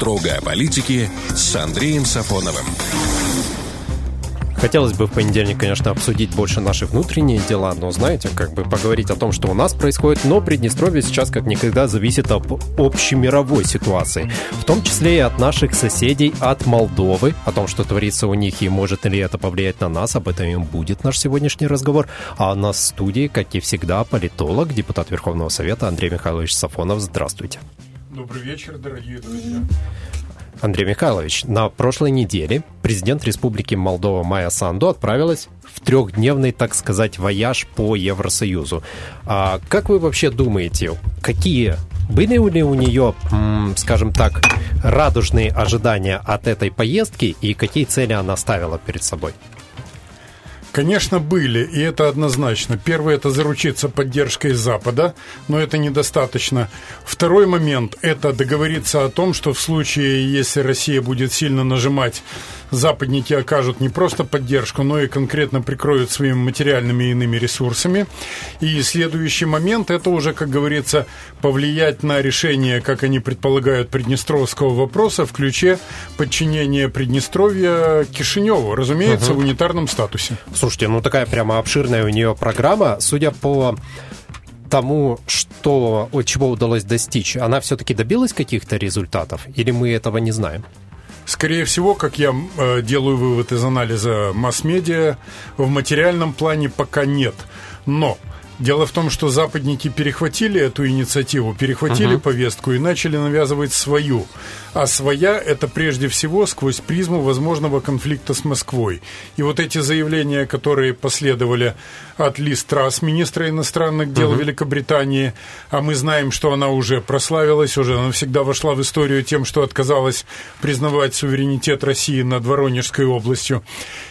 Строго о политике с Андреем Сафоновым. Хотелось бы в понедельник, конечно, обсудить больше наши внутренние дела, но, знаете, как бы поговорить о том, что у нас происходит, но Приднестровье сейчас как никогда зависит от общемировой ситуации, в том числе и от наших соседей, от Молдовы, о том, что творится у них и может ли это повлиять на нас, об этом и будет наш сегодняшний разговор. А у нас в студии, как и всегда, политолог, депутат Верховного Совета Андрей Михайлович Сафонов. Здравствуйте. Добрый вечер, дорогие друзья. Андрей Михайлович, на прошлой неделе президент Республики Молдова Майя Санду отправилась в трехдневный, так сказать, вояж по Евросоюзу. А как вы вообще думаете, какие были ли у нее, скажем так, радужные ожидания от этой поездки и какие цели она ставила перед собой? Конечно, были, и это однозначно. Первое – это заручиться поддержкой Запада, но это недостаточно. Второй момент – это договориться о том, что в случае, если Россия будет сильно нажимать западники окажут не просто поддержку, но и конкретно прикроют своими материальными и иными ресурсами. И следующий момент – это уже, как говорится, повлиять на решение, как они предполагают, Приднестровского вопроса в ключе подчинения Приднестровья Кишиневу, разумеется, угу. в унитарном статусе. Слушайте, ну такая прямо обширная у нее программа. Судя по тому, что, чего удалось достичь, она все-таки добилась каких-то результатов? Или мы этого не знаем? Скорее всего, как я э, делаю вывод из анализа масс-медиа, в материальном плане пока нет. Но Дело в том, что западники перехватили эту инициативу, перехватили uh-huh. повестку и начали навязывать свою. А своя – это прежде всего сквозь призму возможного конфликта с Москвой. И вот эти заявления, которые последовали от Ли Страс, министра иностранных дел uh-huh. Великобритании, а мы знаем, что она уже прославилась, уже навсегда вошла в историю тем, что отказалась признавать суверенитет России над Воронежской областью.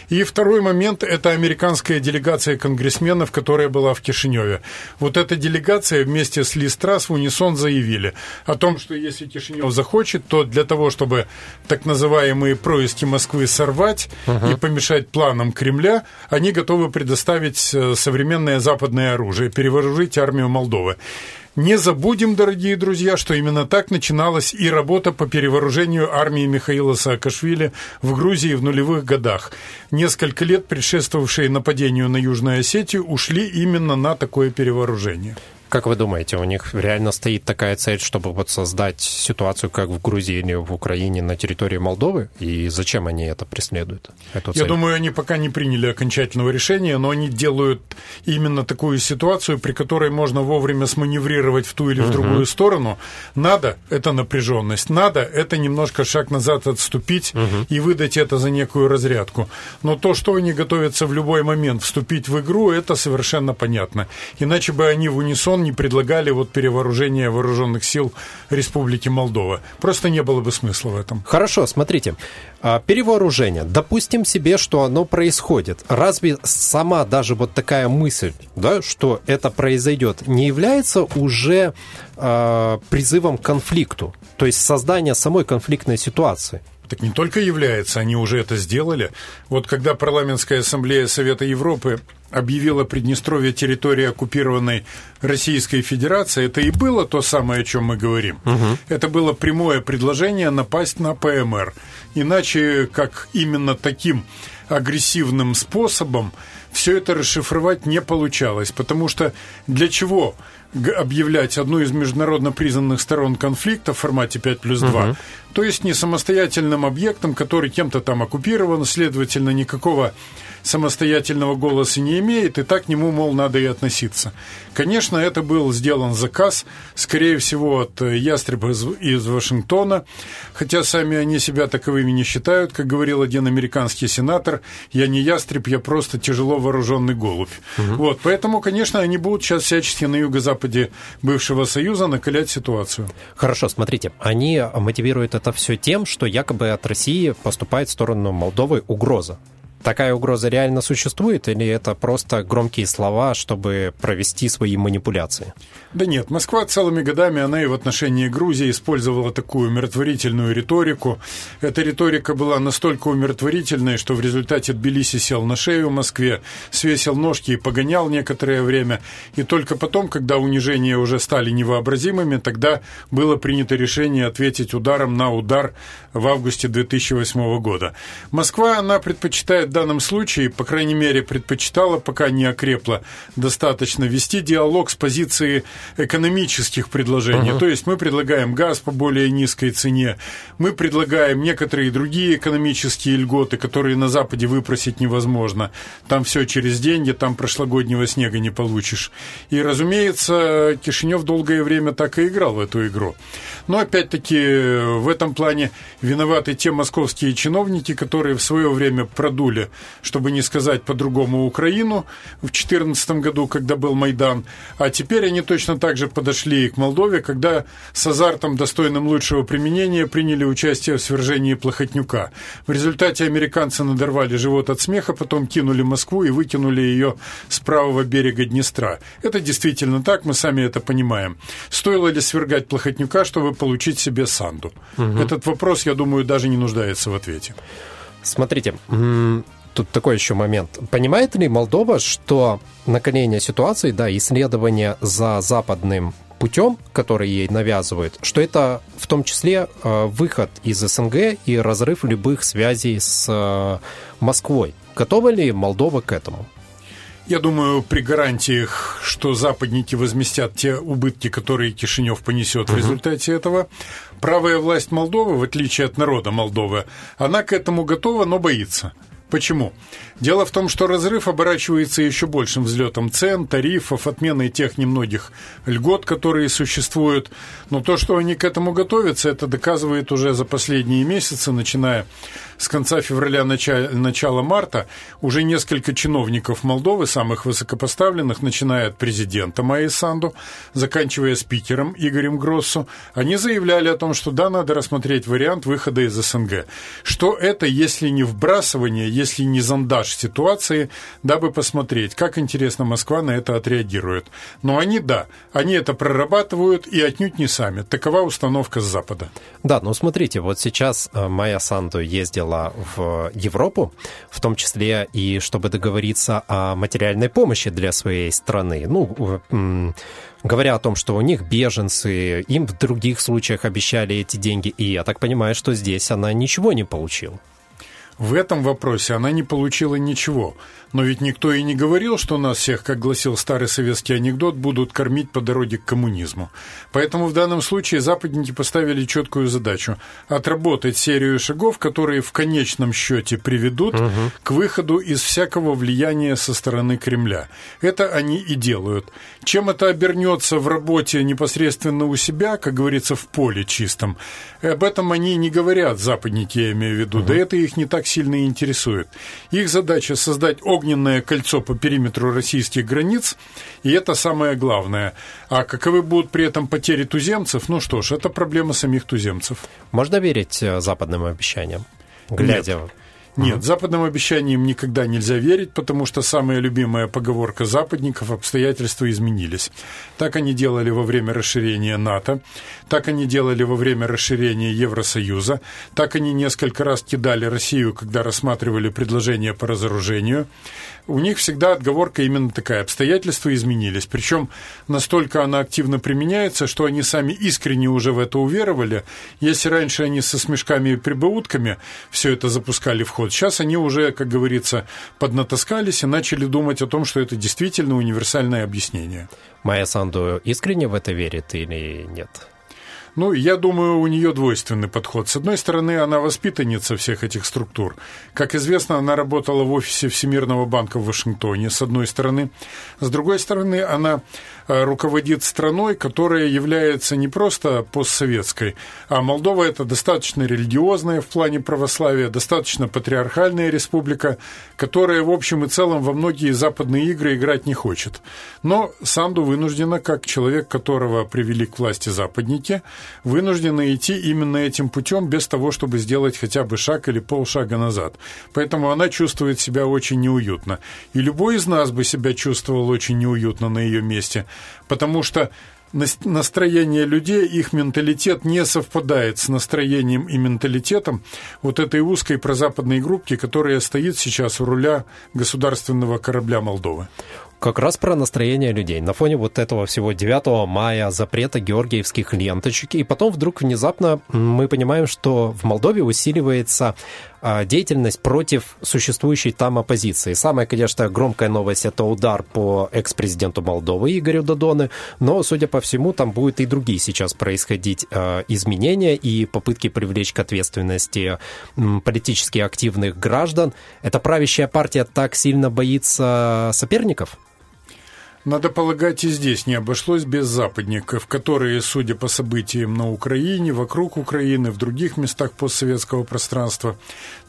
И второй момент – это американская делегация конгрессменов, которая была в Кишиневе. Вот эта делегация вместе с Ли Страс в унисон заявили о том, что если Кишинев захочет, то для того, чтобы так называемые происки Москвы сорвать uh-huh. и помешать планам Кремля, они готовы предоставить э, современное западное оружие, перевооружить армию Молдовы. Не забудем, дорогие друзья, что именно так начиналась и работа по перевооружению армии Михаила Саакашвили в Грузии в нулевых годах. Несколько лет предшествовавшие нападению на Южную Осетию ушли именно на такое перевооружение. Как вы думаете, у них реально стоит такая цель, чтобы вот создать ситуацию, как в Грузии или в Украине на территории Молдовы? И зачем они это преследуют? Эту цель? Я думаю, они пока не приняли окончательного решения, но они делают именно такую ситуацию, при которой можно вовремя сманеврировать в ту или в другую угу. сторону. Надо – это напряженность. Надо – это немножко шаг назад отступить угу. и выдать это за некую разрядку. Но то, что они готовятся в любой момент вступить в игру, это совершенно понятно. Иначе бы они в унисон не предлагали вот перевооружение вооруженных сил Республики Молдова. Просто не было бы смысла в этом. Хорошо, смотрите. А, перевооружение. Допустим себе, что оно происходит. Разве сама даже вот такая мысль, да, что это произойдет, не является уже э, призывом к конфликту? То есть создание самой конфликтной ситуации? Так не только является, они уже это сделали. Вот когда парламентская ассамблея Совета Европы объявила Приднестровье территорией оккупированной Российской Федерацией, это и было то самое, о чем мы говорим. Угу. Это было прямое предложение напасть на ПМР. Иначе, как именно таким агрессивным способом, все это расшифровать не получалось, потому что для чего объявлять одну из международно признанных сторон конфликта в формате 5 плюс 2, угу. то есть не самостоятельным объектом, который кем-то там оккупирован, следовательно, никакого самостоятельного голоса не имеет, и так к нему, мол, надо и относиться. Конечно, это был сделан заказ, скорее всего, от ястреба из, из Вашингтона, хотя сами они себя таковыми не считают, как говорил один американский сенатор, я не ястреб, я просто тяжело вооруженный голубь. Угу. Вот, поэтому, конечно, они будут сейчас всячески на юго-западе бывшего Союза накалять ситуацию. Хорошо, смотрите, они мотивируют это все тем, что якобы от России поступает в сторону Молдовы угроза Такая угроза реально существует или это просто громкие слова, чтобы провести свои манипуляции? Да нет, Москва целыми годами, она и в отношении Грузии использовала такую умиротворительную риторику. Эта риторика была настолько умиротворительной, что в результате Тбилиси сел на шею Москве, свесил ножки и погонял некоторое время. И только потом, когда унижения уже стали невообразимыми, тогда было принято решение ответить ударом на удар в августе 2008 года. Москва, она предпочитает в данном случае, по крайней мере, предпочитала, пока не окрепла достаточно, вести диалог с позиции экономических предложений. Uh-huh. То есть мы предлагаем газ по более низкой цене, мы предлагаем некоторые другие экономические льготы, которые на Западе выпросить невозможно. Там все через деньги, там прошлогоднего снега не получишь. И, разумеется, Кишинев долгое время так и играл в эту игру. Но, опять-таки, в этом плане виноваты те московские чиновники, которые в свое время продули, чтобы не сказать по-другому, Украину в 2014 году, когда был Майдан. А теперь они точно точно так же подошли и к Молдове, когда с азартом, достойным лучшего применения, приняли участие в свержении Плохотнюка. В результате американцы надорвали живот от смеха, потом кинули Москву и выкинули ее с правого берега Днестра. Это действительно так, мы сами это понимаем. Стоило ли свергать Плохотнюка, чтобы получить себе Санду? Угу. Этот вопрос, я думаю, даже не нуждается в ответе. Смотрите, тут такой еще момент. Понимает ли Молдова, что накаление ситуации, да, исследование за западным путем, который ей навязывают, что это в том числе э, выход из СНГ и разрыв любых связей с э, Москвой. Готова ли Молдова к этому? Я думаю, при гарантиях, что западники возместят те убытки, которые Кишинев понесет в результате этого, правая власть Молдовы, в отличие от народа Молдовы, она к этому готова, но боится. Почему? Дело в том, что разрыв оборачивается еще большим взлетом цен, тарифов, отменой тех немногих льгот, которые существуют. Но то, что они к этому готовятся, это доказывает уже за последние месяцы, начиная с конца февраля, начала, начала марта, уже несколько чиновников Молдовы, самых высокопоставленных, начиная от президента Майи Санду, заканчивая спикером Игорем Гроссу, они заявляли о том, что да, надо рассмотреть вариант выхода из СНГ. Что это, если не вбрасывание, если не зондаж ситуации, дабы посмотреть, как интересно Москва на это отреагирует. Но они, да, они это прорабатывают и отнюдь не сами. Такова установка с Запада. Да, ну смотрите, вот сейчас э, Майя Санду ездила в Европу, в том числе и чтобы договориться о материальной помощи для своей страны. Ну, говоря о том, что у них беженцы, им в других случаях обещали эти деньги, и я так понимаю, что здесь она ничего не получила. В этом вопросе она не получила ничего. Но ведь никто и не говорил, что нас всех, как гласил старый советский анекдот, будут кормить по дороге к коммунизму. Поэтому в данном случае западники поставили четкую задачу – отработать серию шагов, которые в конечном счете приведут угу. к выходу из всякого влияния со стороны Кремля. Это они и делают. Чем это обернется в работе непосредственно у себя, как говорится, в поле чистом, об этом они не говорят, западники, я имею в виду, угу. да это их не так сильно интересует. Их задача – создать огненное кольцо по периметру российских границ, и это самое главное. А каковы будут при этом потери туземцев? Ну что ж, это проблема самих туземцев. Можно верить э, западным обещаниям? Глядя Нет. Нет, угу. западным обещаниям никогда нельзя верить, потому что самая любимая поговорка западников – обстоятельства изменились. Так они делали во время расширения НАТО, так они делали во время расширения Евросоюза, так они несколько раз кидали Россию, когда рассматривали предложения по разоружению у них всегда отговорка именно такая. Обстоятельства изменились. Причем настолько она активно применяется, что они сами искренне уже в это уверовали. Если раньше они со смешками и прибаутками все это запускали в ход, сейчас они уже, как говорится, поднатаскались и начали думать о том, что это действительно универсальное объяснение. Майя Санду искренне в это верит или нет? Ну, я думаю, у нее двойственный подход. С одной стороны, она воспитанница всех этих структур. Как известно, она работала в офисе Всемирного банка в Вашингтоне, с одной стороны. С другой стороны, она э, руководит страной, которая является не просто постсоветской, а Молдова – это достаточно религиозная в плане православия, достаточно патриархальная республика, которая, в общем и целом, во многие западные игры играть не хочет. Но Санду вынуждена, как человек, которого привели к власти западники – вынуждены идти именно этим путем без того, чтобы сделать хотя бы шаг или полшага назад. Поэтому она чувствует себя очень неуютно. И любой из нас бы себя чувствовал очень неуютно на ее месте, потому что настроение людей, их менталитет не совпадает с настроением и менталитетом вот этой узкой прозападной группки, которая стоит сейчас у руля государственного корабля Молдовы. Как раз про настроение людей. На фоне вот этого всего 9 мая, запрета георгиевских ленточек, и потом вдруг внезапно мы понимаем, что в Молдове усиливается а, деятельность против существующей там оппозиции. Самая, конечно, громкая новость – это удар по экс-президенту Молдовы Игорю Додоне, но, судя по всему, там будут и другие сейчас происходить а, изменения и попытки привлечь к ответственности политически активных граждан. Эта правящая партия так сильно боится соперников? Надо полагать, и здесь не обошлось без западников, которые, судя по событиям на Украине, вокруг Украины, в других местах постсоветского пространства,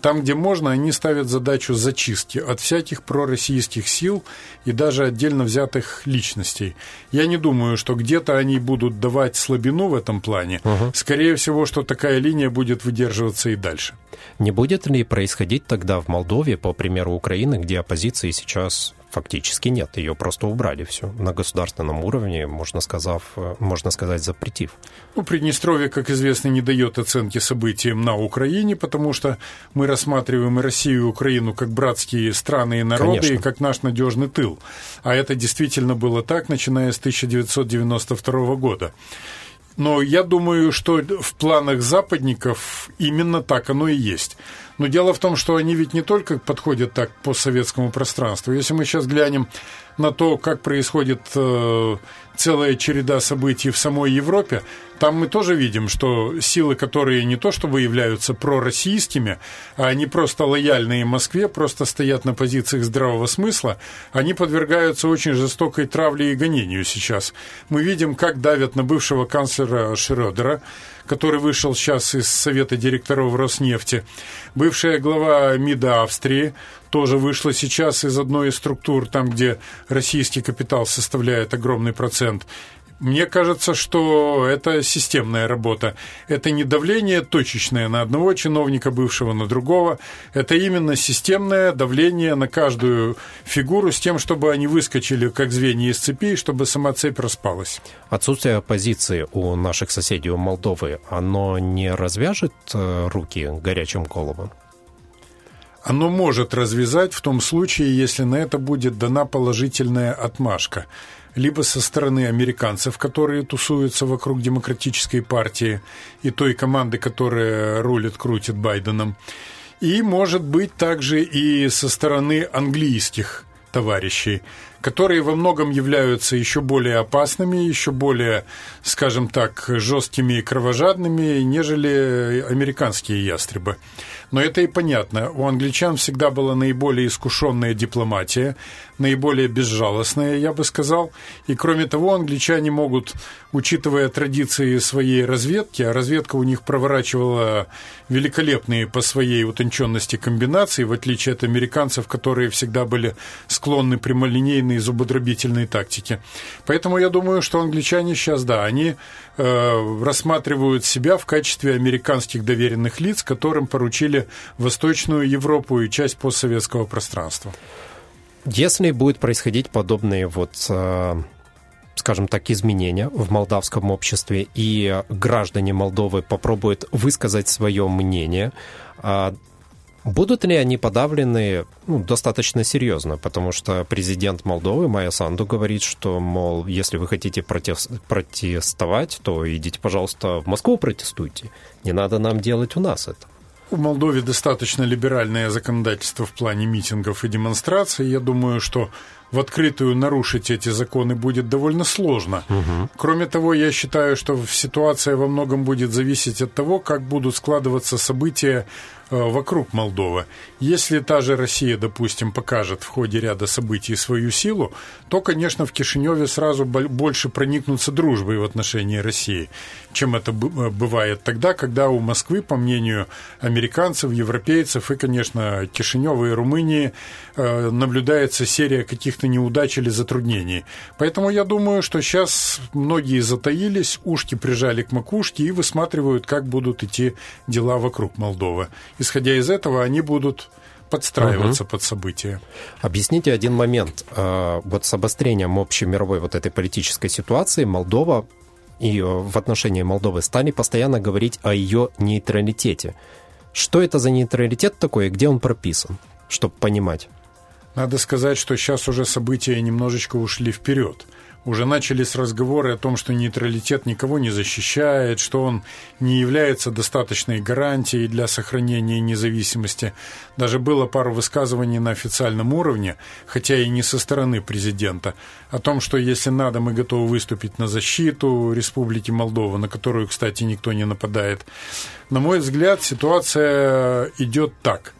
там, где можно, они ставят задачу зачистки от всяких пророссийских сил и даже отдельно взятых личностей. Я не думаю, что где-то они будут давать слабину в этом плане. Угу. Скорее всего, что такая линия будет выдерживаться и дальше. Не будет ли происходить тогда в Молдове, по примеру Украины, где оппозиции сейчас фактически нет. Ее просто убрали все на государственном уровне, можно, сказав, можно сказать, запретив. Ну, Приднестровье, как известно, не дает оценки событиям на Украине, потому что мы рассматриваем Россию, и Украину как братские страны и народы, Конечно. и как наш надежный тыл. А это действительно было так, начиная с 1992 года. Но я думаю, что в планах западников именно так оно и есть. Но дело в том, что они ведь не только подходят так по советскому пространству. Если мы сейчас глянем на то, как происходит э, целая череда событий в самой Европе, там мы тоже видим, что силы, которые не то чтобы являются пророссийскими, а они просто лояльные Москве, просто стоят на позициях здравого смысла, они подвергаются очень жестокой травле и гонению сейчас. Мы видим, как давят на бывшего канцлера Шрёдера, который вышел сейчас из Совета директоров Роснефти. Бывшая глава МИДа Австрии тоже вышла сейчас из одной из структур, там, где российский капитал составляет огромный процент. Мне кажется, что это системная работа. Это не давление точечное на одного чиновника бывшего, на другого. Это именно системное давление на каждую фигуру с тем, чтобы они выскочили как звенья из цепи, чтобы сама цепь распалась. Отсутствие оппозиции у наших соседей, у Молдовы, оно не развяжет э, руки горячим колобом? Оно может развязать в том случае, если на это будет дана положительная отмашка либо со стороны американцев, которые тусуются вокруг демократической партии и той команды, которая рулит, крутит Байденом, и, может быть, также и со стороны английских товарищей, которые во многом являются еще более опасными, еще более, скажем так, жесткими и кровожадными, нежели американские ястребы. Но это и понятно. У англичан всегда была наиболее искушенная дипломатия, наиболее безжалостная, я бы сказал. И кроме того, англичане могут, учитывая традиции своей разведки, а разведка у них проворачивала великолепные по своей утонченности комбинации, в отличие от американцев, которые всегда были склонны прямолинейной зубодробительной тактике. Поэтому я думаю, что англичане сейчас, да, они э, рассматривают себя в качестве американских доверенных лиц, которым поручили Восточную Европу и часть постсоветского пространства. Если будет происходить подобные вот э, скажем так, изменения в молдавском обществе, и граждане Молдовы попробуют высказать свое мнение, а Будут ли они подавлены ну, достаточно серьезно? Потому что президент Молдовы Майя Санду говорит, что, мол, если вы хотите протестовать, то идите, пожалуйста, в Москву протестуйте. Не надо нам делать у нас это. В Молдове достаточно либеральное законодательство в плане митингов и демонстраций. Я думаю, что в открытую нарушить эти законы будет довольно сложно. Угу. Кроме того, я считаю, что ситуация во многом будет зависеть от того, как будут складываться события вокруг Молдовы. Если та же Россия, допустим, покажет в ходе ряда событий свою силу, то, конечно, в Кишиневе сразу больше проникнутся дружбой в отношении России, чем это бывает тогда, когда у Москвы, по мнению американцев, европейцев и, конечно, Кишинева и Румынии, наблюдается серия каких-то неудач или затруднений. Поэтому я думаю, что сейчас многие затаились, ушки прижали к макушке и высматривают, как будут идти дела вокруг Молдовы. Исходя из этого, они будут подстраиваться угу. под события. Объясните один момент. А, вот с обострением общей мировой вот этой политической ситуации Молдова и э, в отношении Молдовы стали постоянно говорить о ее нейтралитете. Что это за нейтралитет такой и где он прописан, чтобы понимать? Надо сказать, что сейчас уже события немножечко ушли вперед уже начались разговоры о том, что нейтралитет никого не защищает, что он не является достаточной гарантией для сохранения независимости. Даже было пару высказываний на официальном уровне, хотя и не со стороны президента, о том, что если надо, мы готовы выступить на защиту Республики Молдова, на которую, кстати, никто не нападает. На мой взгляд, ситуация идет так.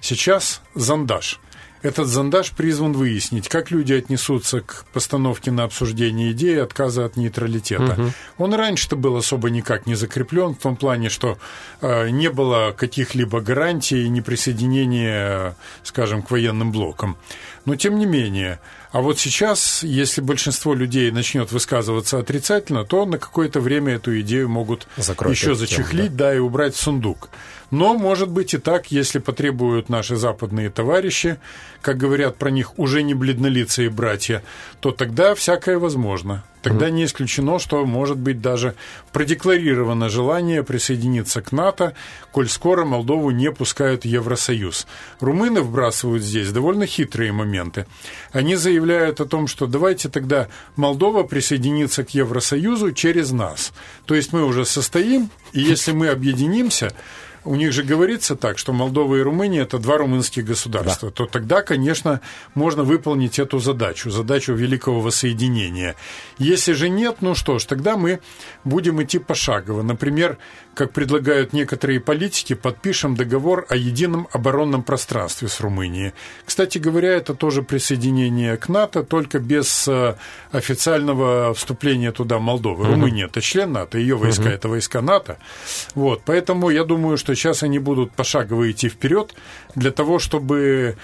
Сейчас зондаж – этот зондаж призван выяснить, как люди отнесутся к постановке на обсуждение идеи отказа от нейтралитета. Угу. Он раньше-то был особо никак не закреплен, в том плане, что э, не было каких-либо гарантий неприсоединения, скажем, к военным блокам. Но тем не менее, а вот сейчас, если большинство людей начнет высказываться отрицательно, то на какое-то время эту идею могут Закройте еще зачехлить, тему, да? да, и убрать в сундук. Но может быть и так, если потребуют наши западные товарищи, как говорят про них уже не бледнолицые братья, то тогда всякое возможно. Тогда не исключено, что может быть даже продекларировано желание присоединиться к НАТО, коль скоро Молдову не пускают в Евросоюз. Румыны вбрасывают здесь довольно хитрые моменты. Они заявляют о том, что давайте тогда Молдова присоединится к Евросоюзу через нас. То есть мы уже состоим, и если мы объединимся, у них же говорится так, что Молдова и Румыния – это два румынских государства, да. то тогда, конечно, можно выполнить эту задачу, задачу великого воссоединения. Если же нет, ну что ж, тогда мы будем идти пошагово. Например, как предлагают некоторые политики, подпишем договор о едином оборонном пространстве с Румынией. Кстати говоря, это тоже присоединение к НАТО, только без э, официального вступления туда Молдовы. Угу. Румыния – это член НАТО, ее войска угу. – это войска НАТО. Вот, поэтому я думаю, что сейчас они будут пошагово идти вперед для того, чтобы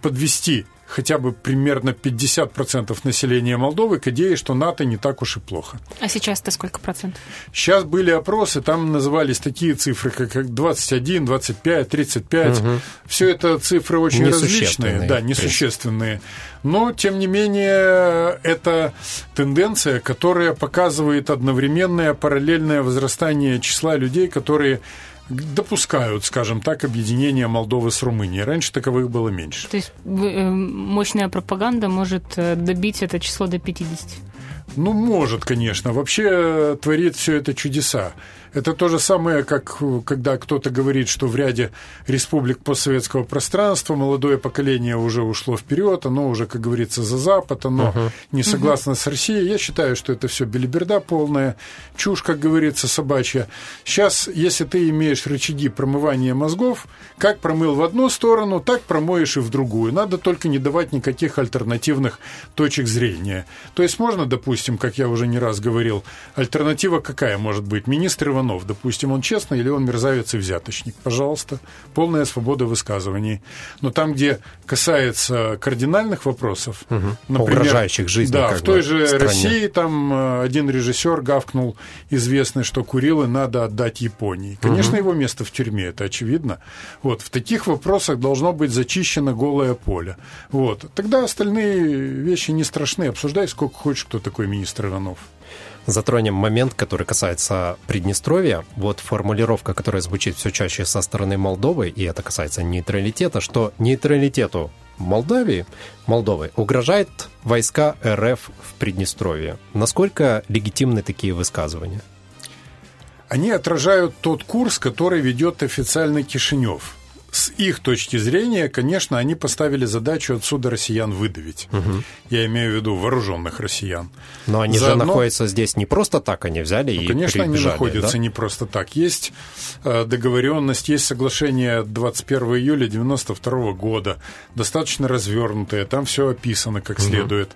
подвести хотя бы примерно 50% населения Молдовы к идее, что НАТО не так уж и плохо. А сейчас это сколько процентов? Сейчас были опросы, там назывались такие цифры, как 21, 25, 35. Угу. Все это цифры очень различные, да, несущественные. Но, тем не менее, это тенденция, которая показывает одновременное параллельное возрастание числа людей, которые допускают, скажем так, объединение Молдовы с Румынией. Раньше таковых было меньше. То есть э, мощная пропаганда может э, добить это число до 50? Ну, может, конечно. Вообще творит все это чудеса. Это то же самое, как когда кто-то говорит, что в ряде республик постсоветского пространства молодое поколение уже ушло вперед, оно уже, как говорится, за Запад, оно uh-huh. не согласно uh-huh. с Россией. Я считаю, что это все белиберда полная, чушь, как говорится, собачья. Сейчас, если ты имеешь рычаги промывания мозгов, как промыл в одну сторону, так промоешь и в другую. Надо только не давать никаких альтернативных точек зрения. То есть можно, допустим, как я уже не раз говорил, альтернатива какая может быть? Министр Иванов, допустим, он честный или он мерзавец и взяточник. Пожалуйста, полная свобода высказываний. Но там, где касается кардинальных вопросов, угу. например, угрожающих жизни, да, в той же стране. России там э, один режиссер гавкнул известный, что Курилы надо отдать Японии. Конечно, угу. его место в тюрьме, это очевидно. Вот в таких вопросах должно быть зачищено голое поле. Вот тогда остальные вещи не страшны. Обсуждай сколько хочешь, кто такой министр Иванов затронем момент, который касается Приднестровья. Вот формулировка, которая звучит все чаще со стороны Молдовы, и это касается нейтралитета, что нейтралитету Молдавии, Молдовы угрожает войска РФ в Приднестровье. Насколько легитимны такие высказывания? Они отражают тот курс, который ведет официальный Кишинев с их точки зрения, конечно, они поставили задачу отсюда россиян выдавить. Угу. Я имею в виду вооруженных россиян. Но они Заодно... же находятся здесь не просто так, они взяли ну, и Конечно, они находятся да? не просто так. Есть э, договоренность, есть соглашение 21 июля 92 года, достаточно развернутое, там все описано как угу. следует.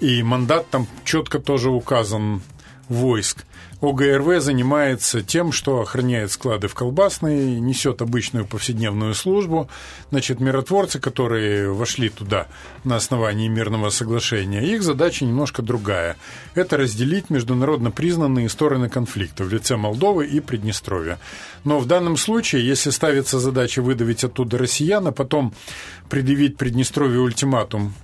И мандат там четко тоже указан войск. ОГРВ занимается тем, что охраняет склады в колбасной, несет обычную повседневную службу. Значит, миротворцы, которые вошли туда на основании мирного соглашения, их задача немножко другая. Это разделить международно признанные стороны конфликта в лице Молдовы и Приднестровья. Но в данном случае, если ставится задача выдавить оттуда россиян, а потом предъявить Приднестровью ультиматум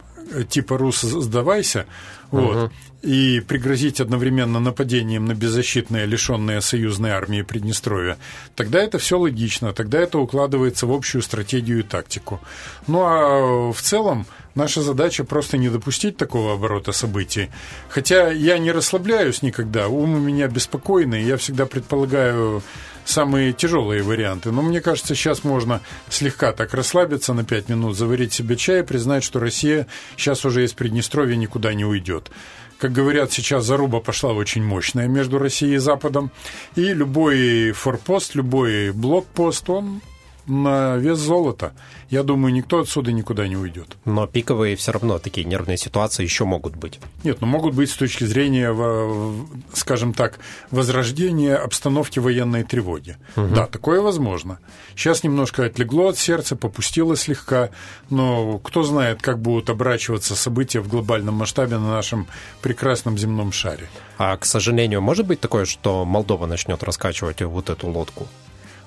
типа «Рус, сдавайся», вот. Угу. И пригрозить одновременно нападением на беззащитное, лишенное союзной армии Приднестровья, тогда это все логично, тогда это укладывается в общую стратегию и тактику. Ну а в целом наша задача просто не допустить такого оборота событий. Хотя я не расслабляюсь никогда, ум у меня беспокойный, я всегда предполагаю самые тяжелые варианты. Но мне кажется, сейчас можно слегка так расслабиться на 5 минут, заварить себе чай и признать, что Россия сейчас уже из Приднестровья никуда не уйдет. Как говорят, сейчас заруба пошла очень мощная между Россией и Западом. И любой форпост, любой блокпост, он на вес золота. Я думаю, никто отсюда никуда не уйдет. Но пиковые все равно такие нервные ситуации еще могут быть. Нет, ну могут быть с точки зрения, скажем так, возрождения обстановки военной тревоги. Угу. Да, такое возможно. Сейчас немножко отлегло от сердца, попустило слегка, но кто знает, как будут оборачиваться события в глобальном масштабе на нашем прекрасном земном шаре. А, к сожалению, может быть такое, что Молдова начнет раскачивать вот эту лодку?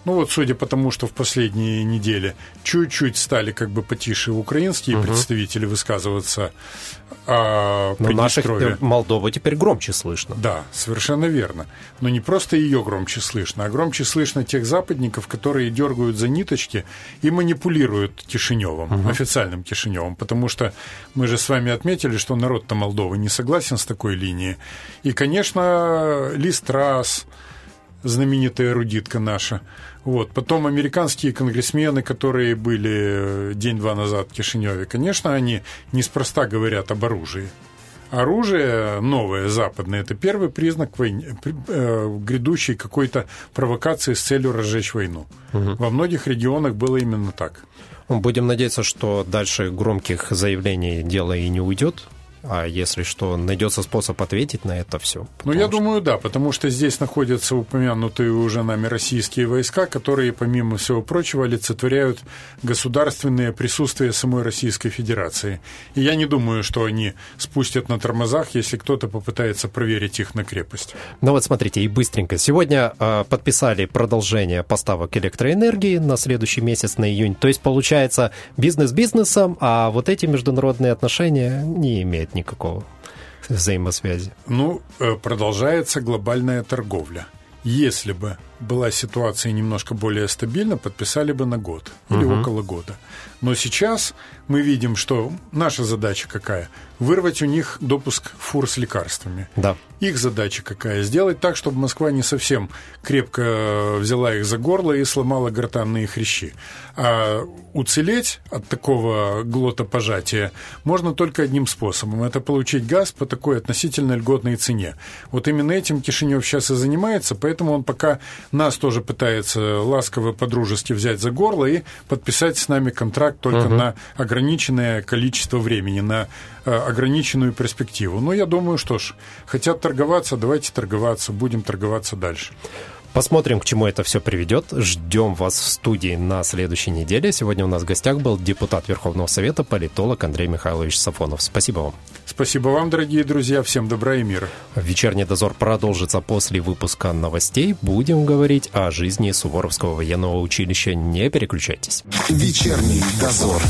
Ну вот, судя по тому, что в последние недели чуть-чуть стали как бы потише украинские угу. представители высказываться о Но наших э, Молдова теперь громче слышно. Да, совершенно верно. Но не просто ее громче слышно, а громче слышно тех западников, которые дергают за ниточки и манипулируют Кишиневым, угу. официальным Кишиневым. Потому что мы же с вами отметили, что народ-то Молдовы не согласен с такой линией. И, конечно, Листрас, знаменитая эрудитка наша, вот. Потом американские конгрессмены, которые были э, день-два назад в Кишиневе, конечно, они неспроста говорят об оружии. Оружие новое, западное, это первый признак войны, э, грядущей какой-то провокации с целью разжечь войну. Угу. Во многих регионах было именно так. Будем надеяться, что дальше громких заявлений дело и не уйдет, а если что, найдется способ ответить на это все. Ну, я что... думаю, да, потому что здесь находятся упомянутые уже нами российские войска, которые, помимо всего прочего, олицетворяют государственное присутствие самой Российской Федерации. И я не думаю, что они спустят на тормозах, если кто-то попытается проверить их на крепость. Ну вот смотрите, и быстренько. Сегодня э, подписали продолжение поставок электроэнергии на следующий месяц, на июнь. То есть, получается, бизнес бизнесом, а вот эти международные отношения не имеют нет никакого взаимосвязи. Ну, э, продолжается глобальная торговля. Если бы была ситуация немножко более стабильна, подписали бы на год или угу. около года. Но сейчас мы видим, что наша задача какая? Вырвать у них допуск фур с лекарствами. Да. Их задача какая? Сделать так, чтобы Москва не совсем крепко взяла их за горло и сломала гортанные хрящи. А уцелеть от такого глотопожатия можно только одним способом. Это получить газ по такой относительно льготной цене. Вот именно этим Кишинев сейчас и занимается, поэтому он пока нас тоже пытается ласково, по-дружески взять за горло и подписать с нами контракт только угу. на ограниченное количество времени, на ограниченную перспективу. Но я думаю, что ж, хотят торговаться, давайте торговаться, будем торговаться дальше. Посмотрим, к чему это все приведет. Ждем вас в студии на следующей неделе. Сегодня у нас в гостях был депутат Верховного Совета, политолог Андрей Михайлович Сафонов. Спасибо вам. Спасибо вам, дорогие друзья. Всем добра и мира. Вечерний дозор продолжится после выпуска новостей. Будем говорить о жизни Суворовского военного училища. Не переключайтесь. Вечерний дозор.